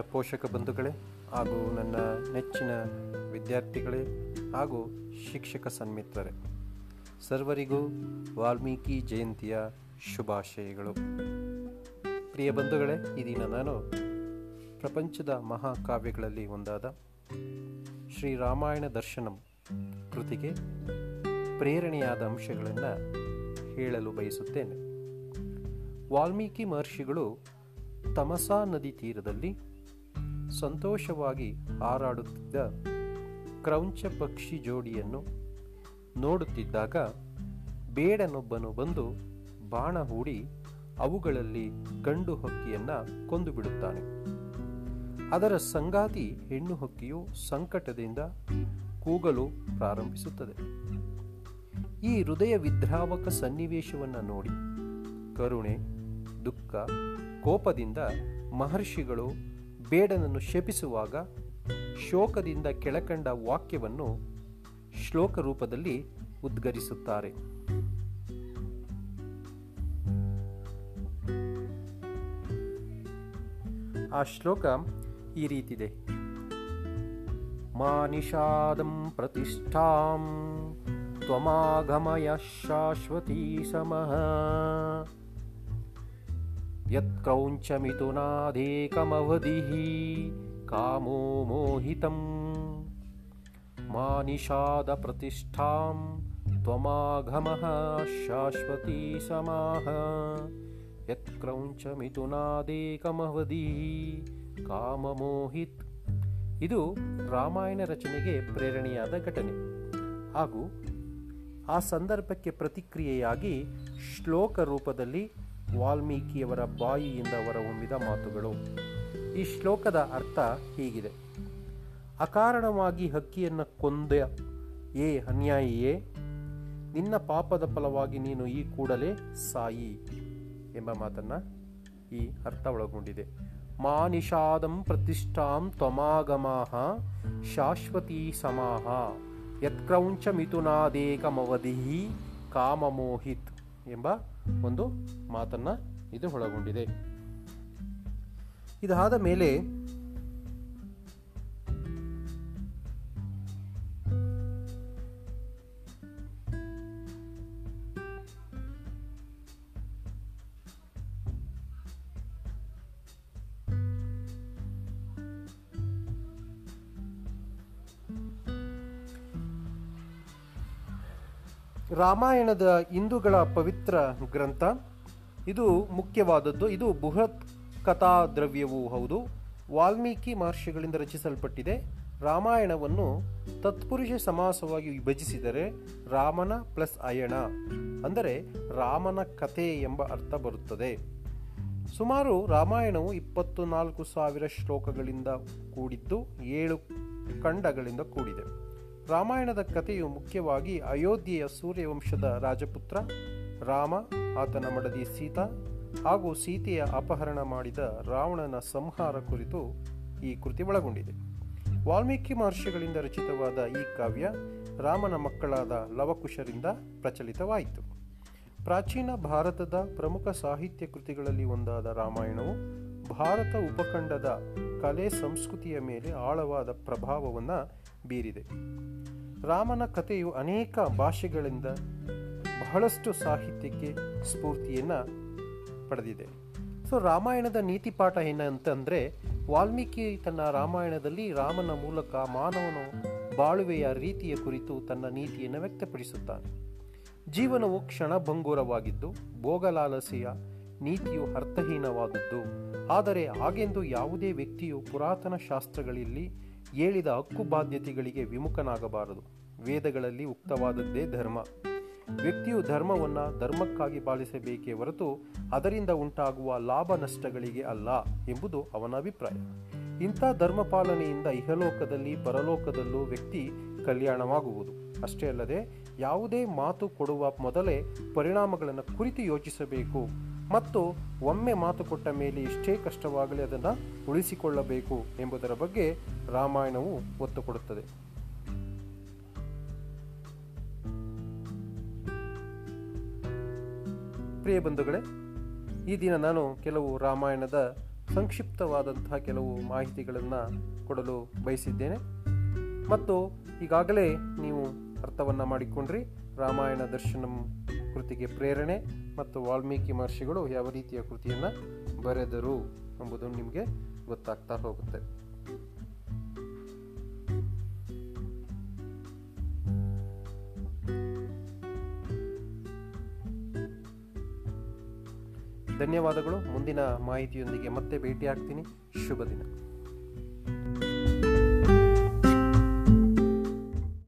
ಪೋಷಕ ಬಂಧುಗಳೇ ಹಾಗೂ ನನ್ನ ನೆಚ್ಚಿನ ವಿದ್ಯಾರ್ಥಿಗಳೇ ಹಾಗೂ ಶಿಕ್ಷಕ ಸನ್ಮಿತ್ರರೇ, ಸರ್ವರಿಗೂ ವಾಲ್ಮೀಕಿ ಜಯಂತಿಯ ಶುಭಾಶಯಗಳು. ಪ್ರಿಯ ಬಂಧುಗಳೇ ಇದೀನ ದಿನ ನಾನು ಪ್ರಪಂಚದ ಮಹಾಕಾವ್ಯಗಳಲ್ಲಿ ಒಂದಾದ ಶ್ರೀರಾಮಾಯಣ ದರ್ಶನಂ ಕೃತಿಗೆ ಪ್ರೇರಣೆಯಾದ ಅಂಶಗಳನ್ನು ಹೇಳಲು ಬಯಸುತ್ತೇನೆ. ವಾಲ್ಮೀಕಿ ಮಹರ್ಷಿಗಳು ತಮಸಾ ನದಿ ತೀರದಲ್ಲಿ ಸಂತೋಷವಾಗಿ ಹಾರಾಡುತ್ತಿದ್ದ ಕ್ರೌಂಚ ಪಕ್ಷಿ ಜೋಡಿಯನ್ನು ನೋಡುತ್ತಿದ್ದಾಗ ಬೇಡನೊಬ್ಬನು ಬಂದು ಬಾಣ ಹೂಡಿ ಅವುಗಳಲ್ಲಿ ಗಂಡು ಹಕ್ಕಿಯನ್ನು ಕೊಂದು ಬಿಡುತ್ತಾನೆ ಅದರ ಸಂಗಾತಿ ಹೆಣ್ಣು ಹಕ್ಕಿಯು ಸಂಕಟದಿಂದ ಕೂಗಲು ಪ್ರಾರಂಭಿಸುತ್ತದೆ. ಈ ಹೃದಯ ವಿದ್ರಾವಕ ಸನ್ನಿವೇಶವನ್ನು ನೋಡಿ ಕರುಣೆ, ದುಃಖ, ಕೋಪದಿಂದ ಮಹರ್ಷಿಗಳು ಬೇಡನನ್ನು ಶಪಿಸುವಾಗ ಶೋಕದಿಂದ ಕೆಳಕಂಡ ವಾಕ್ಯವನ್ನು ಶ್ಲೋಕ ರೂಪದಲ್ಲಿ ಉದ್ಗರಿಸುತ್ತಾರೆ. ಆ ಶ್ಲೋಕ ಈ ರೀತಿದೆ. ಮಾನಿಷಾದಂ ಪ್ರತಿಷ್ಠಾಂ ತ್ವಮಾಗಮಯ ಶಾಶ್ವತೀ ಸಮಃ ಯತ್ಕ್ರೌಂಚಮಿಥುನಾದೇಕಮವಧಿः ಕಾಮೋ ಮೋಹಿತಂ ಮಾನಿಷಾದ ಪ್ರತಿಷ್ಠಾಂ ತ್ವಮಾಗಮಃ ಶಾಶ್ವತಿ ಸಮಾಹ ಯತ್ಕ್ರೌಂಚಮಿಥುನಾದೇಕಮವಧಿः ಕಾಮಮೋಹಿತ್ ಇದು ರಾಮಾಯಣ ರಚನೆಗೆ ಪ್ರೇರಣೆಯಾದ ಘಟನೆ. ಹಾಗೂ ಆ ಸಂದರ್ಭಕ್ಕೆ ಪ್ರತಿಕ್ರಿಯೆಯಾಗಿ ಶ್ಲೋಕ ರೂಪದಲ್ಲಿ ವಾಲ್ಮೀಕಿಯವರ ಬಾಯಿಯಿಂದ ಹೊರಹೊಮ್ಮಿದ ಮಾತುಗಳು. ಈ ಶ್ಲೋಕದ ಅರ್ಥ ಹೀಗಿದೆ. ಅಕಾರಣವಾಗಿ ಹಕ್ಕಿಯನ್ನು ಕೊಂದ. ಏ ಅನ್ಯಾಯಿಯೇ, ನಿನ್ನ ಪಾಪದ ಫಲವಾಗಿ ನೀನು ಈ ಕೂಡಲೇ ಸಾಯಿ ಎಂಬ ಮಾತನ್ನ ಈ ಅರ್ಥ ಒಳಗೊಂಡಿದೆ. ಮಾನಿಷಾದಂ ಪ್ರತಿಷ್ಠಾಂ ತ್ವಮಾಗಮಾಹ ಶಾಶ್ವತೀ ಸಮಾಹ. ಯತ್ಕ್ರೌಂಚ ಮಿಥುನಾದೇಕಮವಧಿ ಕಾಮಮೋಹಿತ್. ಎಂಬ ಒಂದು ಮಾತನ್ನ ಇದು ಒಳಗೊಂಡಿದೆ. ಇದಾದ ಮೇಲೆ ರಾಮಾಯಣದ ಹಿಂದೂಗಳ ಪವಿತ್ರ ಗ್ರಂಥ. ಇದು ಮುಖ್ಯವಾದದ್ದು. ಇದು ಬೃಹತ್ ಕಥಾ ದ್ರವ್ಯವೂ ಹೌದು. ವಾಲ್ಮೀಕಿ ಮಹರ್ಷಿಗಳಿಂದ ರಚಿಸಲ್ಪಟ್ಟಿದೆ. ರಾಮಾಯಣವನ್ನು ತತ್ಪುರುಷ ಸಮಾಸವಾಗಿ ವಿಭಜಿಸಿದರೆ ರಾಮನ ಪ್ಲಸ್ ಅಯಣ, ಅಂದರೆ ರಾಮನ ಕಥೆ ಎಂಬ ಅರ್ಥ ಬರುತ್ತದೆ. ಸುಮಾರು ರಾಮಾಯಣವು ಇಪ್ಪತ್ತು ನಾಲ್ಕು ಸಾವಿರ ಶ್ಲೋಕಗಳಿಂದ ಕೂಡಿದ್ದು, ಏಳು ಖಂಡಗಳಿಂದ ಕೂಡಿದೆ. ರಾಮಾಯಣದ ಕಥೆಯು ಮುಖ್ಯವಾಗಿ ಅಯೋಧ್ಯೆಯ ಸೂರ್ಯವಂಶದ ರಾಜಪುತ್ರ ರಾಮ, ಆತನ ಮಡದಿ ಸೀತಾ ಹಾಗೂ ಸೀತೆಯ ಅಪಹರಣ ಮಾಡಿದ ರಾವಣನ ಸಂಹಾರ ಕುರಿತು ಈ ಕೃತಿ ಒಳಗೊಂಡಿದೆ. ವಾಲ್ಮೀಕಿ ಮಹರ್ಷಿಗಳಿಂದ ರಚಿತವಾದ ಈ ಕಾವ್ಯ ರಾಮನ ಮಕ್ಕಳಾದ ಲವಕುಶರಿಂದ ಪ್ರಚಲಿತವಾಯಿತು. ಪ್ರಾಚೀನ ಭಾರತದ ಪ್ರಮುಖ ಸಾಹಿತ್ಯ ಕೃತಿಗಳಲ್ಲಿ ಒಂದಾದ ರಾಮಾಯಣವು ಭಾರತ ಉಪಖಂಡದ ಕಲೆ ಸಂಸ್ಕೃತಿಯ ಮೇಲೆ ಆಳವಾದ ಪ್ರಭಾವವನ್ನು ಬೀರಿದೆ. ರಾಮನ ಕಥೆಯು ಅನೇಕ ಭಾಷೆಗಳಿಂದ ಬಹಳಷ್ಟು ಸಾಹಿತ್ಯಕ್ಕೆ ಸ್ಫೂರ್ತಿಯನ್ನು ಪಡೆದಿದೆ. ಸೊ, ರಾಮಾಯಣದ ನೀತಿ ಪಾಠ ಏನಂತಂದರೆ ವಾಲ್ಮೀಕಿ ತನ್ನ ರಾಮಾಯಣದಲ್ಲಿ ರಾಮನ ಮೂಲಕ ಮಾನವನು ಬಾಳುವೆಯ ರೀತಿಯ ಕುರಿತು ತನ್ನ ನೀತಿಯನ್ನು ವ್ಯಕ್ತಪಡಿಸುತ್ತಾನೆ. ಜೀವನವು ಕ್ಷಣಭಂಗೂರವಾಗಿದ್ದು ಭೋಗಲಾಲಸೆಯ ನೀತಿಯು ಅರ್ಥಹೀನವಾದದ್ದು. ಆದರೆ ಹಾಗೆಂದು ಯಾವುದೇ ವ್ಯಕ್ತಿಯು ಪುರಾತನ ಶಾಸ್ತ್ರಗಳಲ್ಲಿ ಹೇಳಿದ ಹಕ್ಕು ಬಾಧ್ಯತೆಗಳಿಗೆ ವಿಮುಖನಾಗಬಾರದು. ವೇದಗಳಲ್ಲಿ ಉಕ್ತವಾದದ್ದೇ ಧರ್ಮ. ವ್ಯಕ್ತಿಯು ಧರ್ಮವನ್ನು ಧರ್ಮಕ್ಕಾಗಿ ಪಾಲಿಸಬೇಕೇ ಹೊರತು ಅದರಿಂದ ಉಂಟಾಗುವ ಲಾಭ ನಷ್ಟಗಳಿಗೆ ಅಲ್ಲ ಎಂಬುದು ಅವನ ಅಭಿಪ್ರಾಯ. ಇಂಥ ಧರ್ಮ ಪಾಲನೆಯಿಂದ ಇಹಲೋಕದಲ್ಲಿ ಪರಲೋಕದಲ್ಲೂ ವ್ಯಕ್ತಿ ಕಲ್ಯಾಣವಾಗುವುದು. ಅಷ್ಟೇ ಅಲ್ಲದೆ ಯಾವುದೇ ಮಾತು ಕೊಡುವ ಮೊದಲೇ ಪರಿಣಾಮಗಳನ್ನು ಕುರಿತು ಯೋಚಿಸಬೇಕು. ಮತ್ತು ಒಮ್ಮೆ ಮಾತು ಕೊಟ್ಟ ಮೇಲೆ ಎಷ್ಟೇ ಕಷ್ಟವಾಗಲಿ ಅದನ್ನು ಉಳಿಸಿಕೊಳ್ಳಬೇಕು ಎಂಬುದರ ಬಗ್ಗೆ ರಾಮಾಯಣವು ಒತ್ತು ಕೊಡುತ್ತದೆ. ಪ್ರಿಯ ಬಂಧುಗಳೇ, ಈ ದಿನ ನಾನು ಕೆಲವು ರಾಮಾಯಣದ ಸಂಕ್ಷಿಪ್ತವಾದಂತಹ ಕೆಲವು ಮಾಹಿತಿಗಳನ್ನು ಕೊಡಲು ಬಯಸಿದ್ದೇನೆ. ಮತ್ತು ಈಗಾಗಲೇ ನೀವು ಅರ್ಥವನ್ನು ಮಾಡಿಕೊಂಡ್ರಿ, ರಾಮಾಯಣ ದರ್ಶನಂ ಕೃತಿಗೆ ಪ್ರೇರಣೆ ಮತ್ತು ವಾಲ್ಮೀಕಿ ಮಹರ್ಷಿಗಳು ಯಾವ ರೀತಿಯ ಕೃತಿಯನ್ನು ಬರೆದರು ಎಂಬುದು ನಿಮಗೆ ಗೊತ್ತಾಗ್ತಾ ಹೋಗುತ್ತೆ. ಧನ್ಯವಾದಗಳು. ಮುಂದಿನ ಮಾಹಿತಿಯೊಂದಿಗೆ ಮತ್ತೆ ಭೇಟಿ ಆಗ್ತೀನಿ ಶುಭ ದಿನ.